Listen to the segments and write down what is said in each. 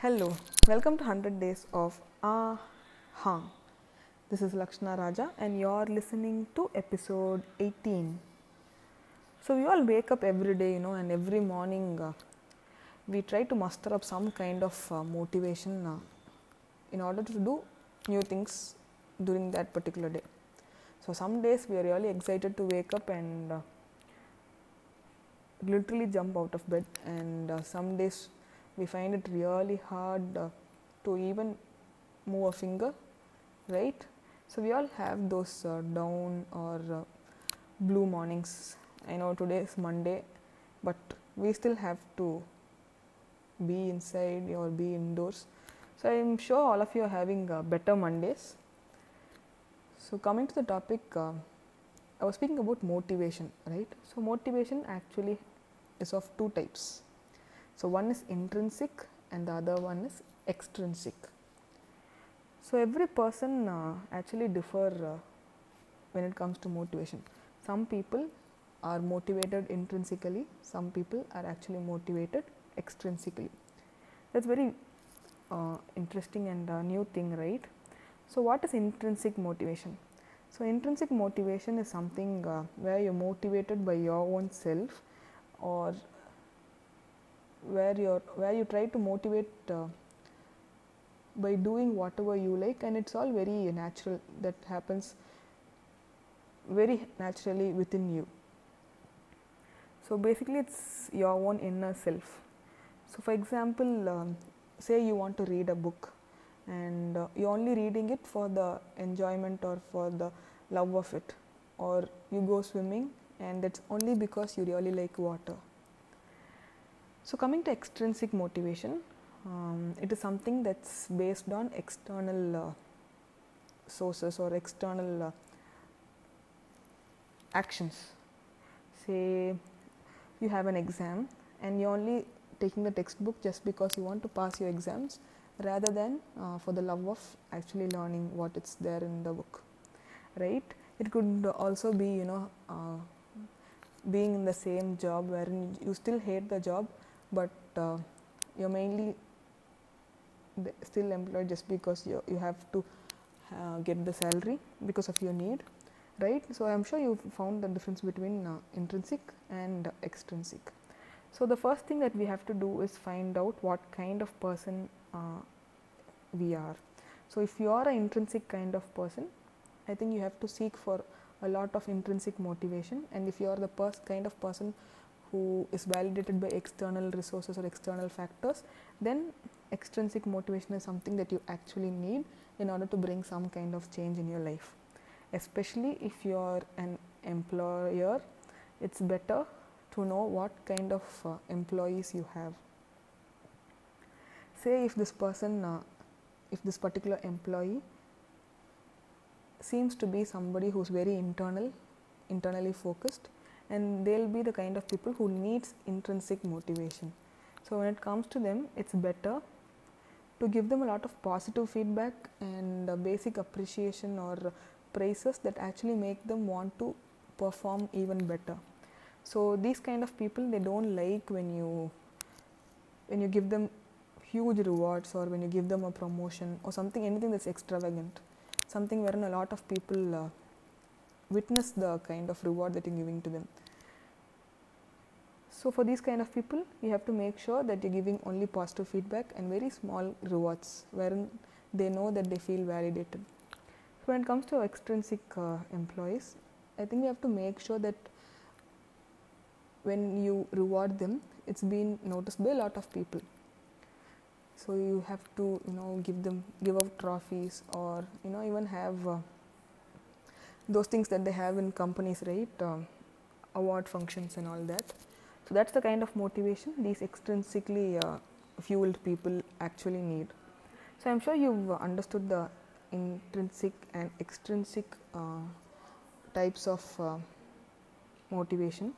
Hello, welcome to 100 Days of Aha. This is Lakshna Raja, and you're listening to episode 18. So, we all wake up every day, you know, and every morning uh, we try to muster up some kind of uh, motivation uh, in order to do new things during that particular day. So, some days we are really excited to wake up and uh, literally jump out of bed, and uh, some days we find it really hard uh, to even move a finger, right? So, we all have those uh, down or uh, blue mornings. I know today is Monday, but we still have to be inside or be indoors. So, I am sure all of you are having uh, better Mondays. So, coming to the topic, uh, I was speaking about motivation, right? So, motivation actually is of two types. So, one is intrinsic and the other one is extrinsic. So, every person uh, actually differ uh, when it comes to motivation. Some people are motivated intrinsically, some people are actually motivated extrinsically. That's very uh, interesting and uh, new thing, right? So, what is intrinsic motivation? So, intrinsic motivation is something uh, where you're motivated by your own self or where you're where you try to motivate uh, by doing whatever you like and it's all very natural that happens very naturally within you. So basically it's your own inner self. So for example um, say you want to read a book and uh, you're only reading it for the enjoyment or for the love of it or you go swimming and that's only because you really like water so, coming to extrinsic motivation, um, it is something that's based on external uh, sources or external uh, actions. Say you have an exam and you're only taking the textbook just because you want to pass your exams rather than uh, for the love of actually learning what it's there in the book, right? It could also be, you know, uh, being in the same job wherein you still hate the job but uh, you're mainly still employed just because you, you have to uh, get the salary because of your need right? So i'm sure you found the difference between uh, intrinsic and extrinsic. So the first thing that we have to do is find out what kind of person we are. So if you are an intrinsic kind of person i think you have to seek for a lot of intrinsic motivation. And if you are the pers- kind of person who is validated by external resources or external factors, then extrinsic motivation is something that you actually need in order to bring some kind of change in your life. Especially if you're an employer, it's better to know what kind of uh, employees you have. Say if this person, uh, if this particular employee seems to be somebody who's very internal, internally focused, and they'll be the kind of people who needs intrinsic motivation. So when it comes to them it's better to give them a lot of positive feedback and basic appreciation or praises that actually make them want to perform even better. So these kind of people they don't like when you when you give them huge rewards or when you give them a promotion or something anything that's extravagant. Something wherein a lot of people uh, witness the kind of reward that you're giving to them. So, for these kind of people, you have to make sure that you're giving only positive feedback and very small rewards wherein they know that they feel validated. So, when it comes to extrinsic uh, employees, I think we have to make sure that when you reward them, it's been noticed by a lot of people. So, you have to, you know, give them, give out trophies or, you know, even have uh, those things that they have in companies, right? Um, award functions and all that. So that's the kind of motivation these extrinsically uh, fueled people actually need. So I'm sure you've understood the intrinsic and extrinsic uh, types of uh, motivation.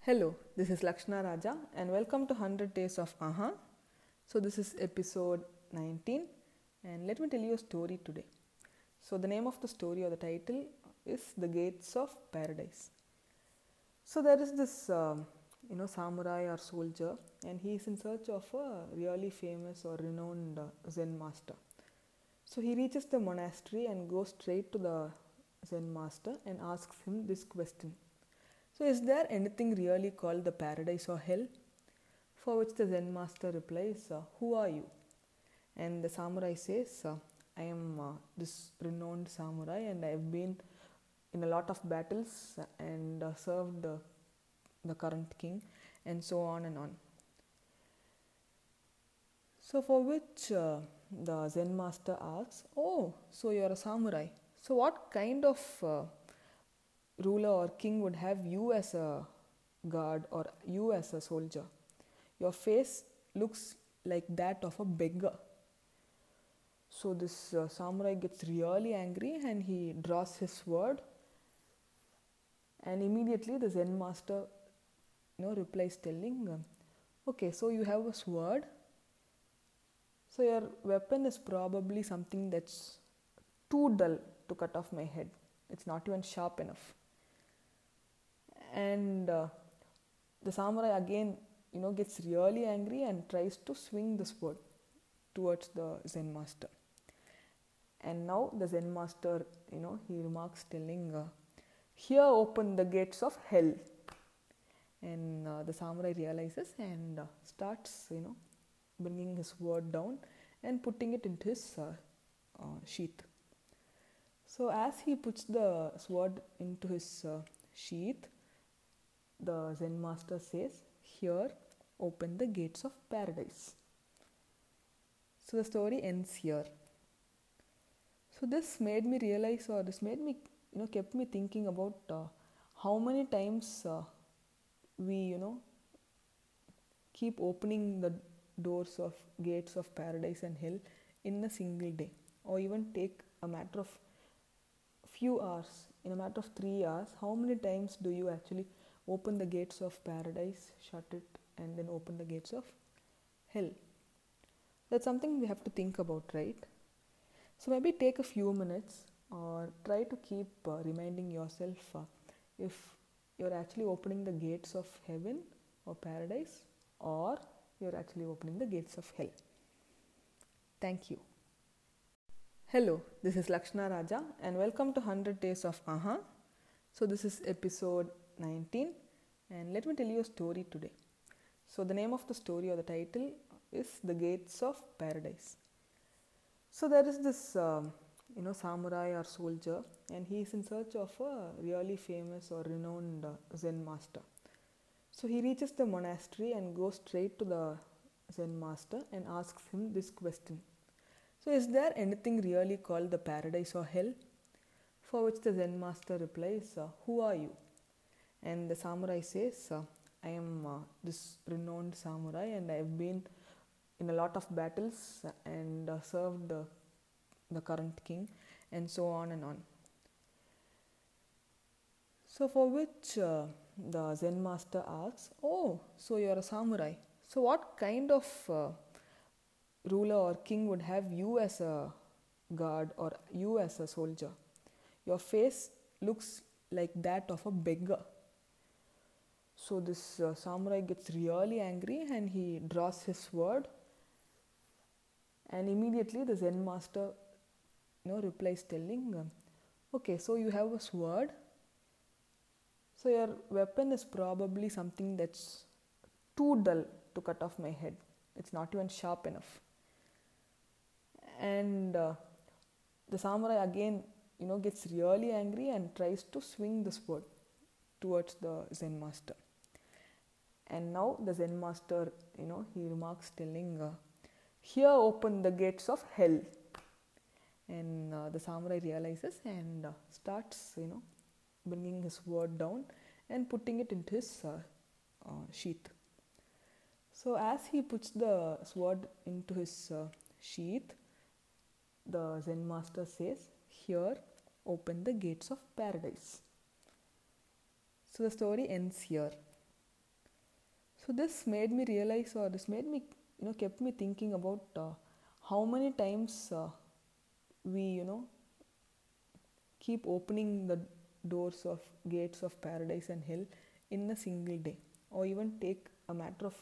Hello, this is Lakshna Raja and welcome to 100 Days of Aha. So, this is episode 19 and let me tell you a story today. So, the name of the story or the title is The Gates of Paradise. So there is this, um, you know, samurai or soldier, and he is in search of a really famous or renowned uh, Zen master. So he reaches the monastery and goes straight to the Zen master and asks him this question. So, is there anything really called the paradise or hell? For which the Zen master replies, Who are you? And the samurai says, I am uh, this renowned samurai and I have been in a lot of battles and uh, served uh, the current king, and so on and on. So, for which uh, the Zen master asks, Oh, so you are a samurai. So, what kind of uh, ruler or king would have you as a guard or you as a soldier? Your face looks like that of a beggar. So, this uh, samurai gets really angry and he draws his sword. And immediately the Zen master you know, replies telling, Okay, so you have a sword so your weapon is probably something that's too dull to cut off my head. It's not even sharp enough. And uh, the samurai again, you know, gets really angry and tries to swing the sword towards the Zen master. And now the Zen master, you know, he remarks telling, uh, "Here open the gates of hell." And uh, the samurai realizes and uh, starts, you know, bringing his sword down and putting it into his uh, uh, sheath. So, as he puts the sword into his uh, sheath, the Zen master says, Here open the gates of paradise. So, the story ends here. So, this made me realize, or this made me, you know, kept me thinking about uh, how many times uh, we, you know, keep opening the doors of gates of paradise and hell in a single day or even take a matter of few hours in a matter of 3 hours how many times do you actually open the gates of paradise shut it and then open the gates of hell that's something we have to think about right so maybe take a few minutes or try to keep uh, reminding yourself uh, if you're actually opening the gates of heaven or paradise or you're actually opening the gates of hell. Thank you. Hello, this is Lakshna Raja and welcome to 100 Days of Aha. So, this is episode 19 and let me tell you a story today. So, the name of the story or the title is The Gates of Paradise. So, there is this um, you know samurai or soldier and he is in search of a really famous or renowned uh, Zen master. So he reaches the monastery and goes straight to the Zen master and asks him this question. So, is there anything really called the paradise or hell? For which the Zen master replies, uh, Who are you? And the samurai says, uh, I am uh, this renowned samurai and I have been in a lot of battles and uh, served the current king, and so on and on. So, for which uh, the Zen master asks, Oh, so you're a samurai. So, what kind of uh, ruler or king would have you as a guard or you as a soldier? Your face looks like that of a beggar. So, this uh, samurai gets really angry and he draws his sword. And immediately the Zen master you know, replies telling, Okay, so you have a sword so your weapon is probably something that's too dull to cut off my head. It's not even sharp enough. And uh, the samurai again, you know, gets really angry and tries to swing the sword towards the Zen master. And now the Zen master, you know, he remarks telling, uh, "Here open the gates of hell." And uh, the samurai realizes and uh, starts, you know, bringing his sword down and putting it into his uh, uh, sheath. So, as he puts the sword into his uh, sheath, the Zen master says, Here open the gates of paradise. So, the story ends here. So, this made me realize, or this made me, you know, kept me thinking about uh, how many times uh, we, you know, keep opening the doors of gates of paradise and hell in a single day. Or even take a matter of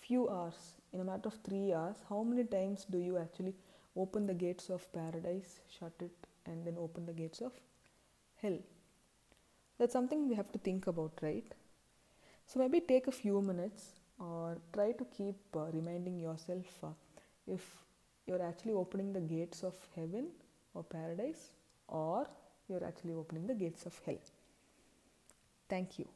few hours in a matter of 3 hours how many times do you actually open the gates of paradise shut it and then open the gates of hell? That's something we have to think about right so maybe take a few minutes or try to keep uh, reminding yourself uh, if you're actually opening the gates of heaven or paradise or you're actually opening the gates of hell. Thank you.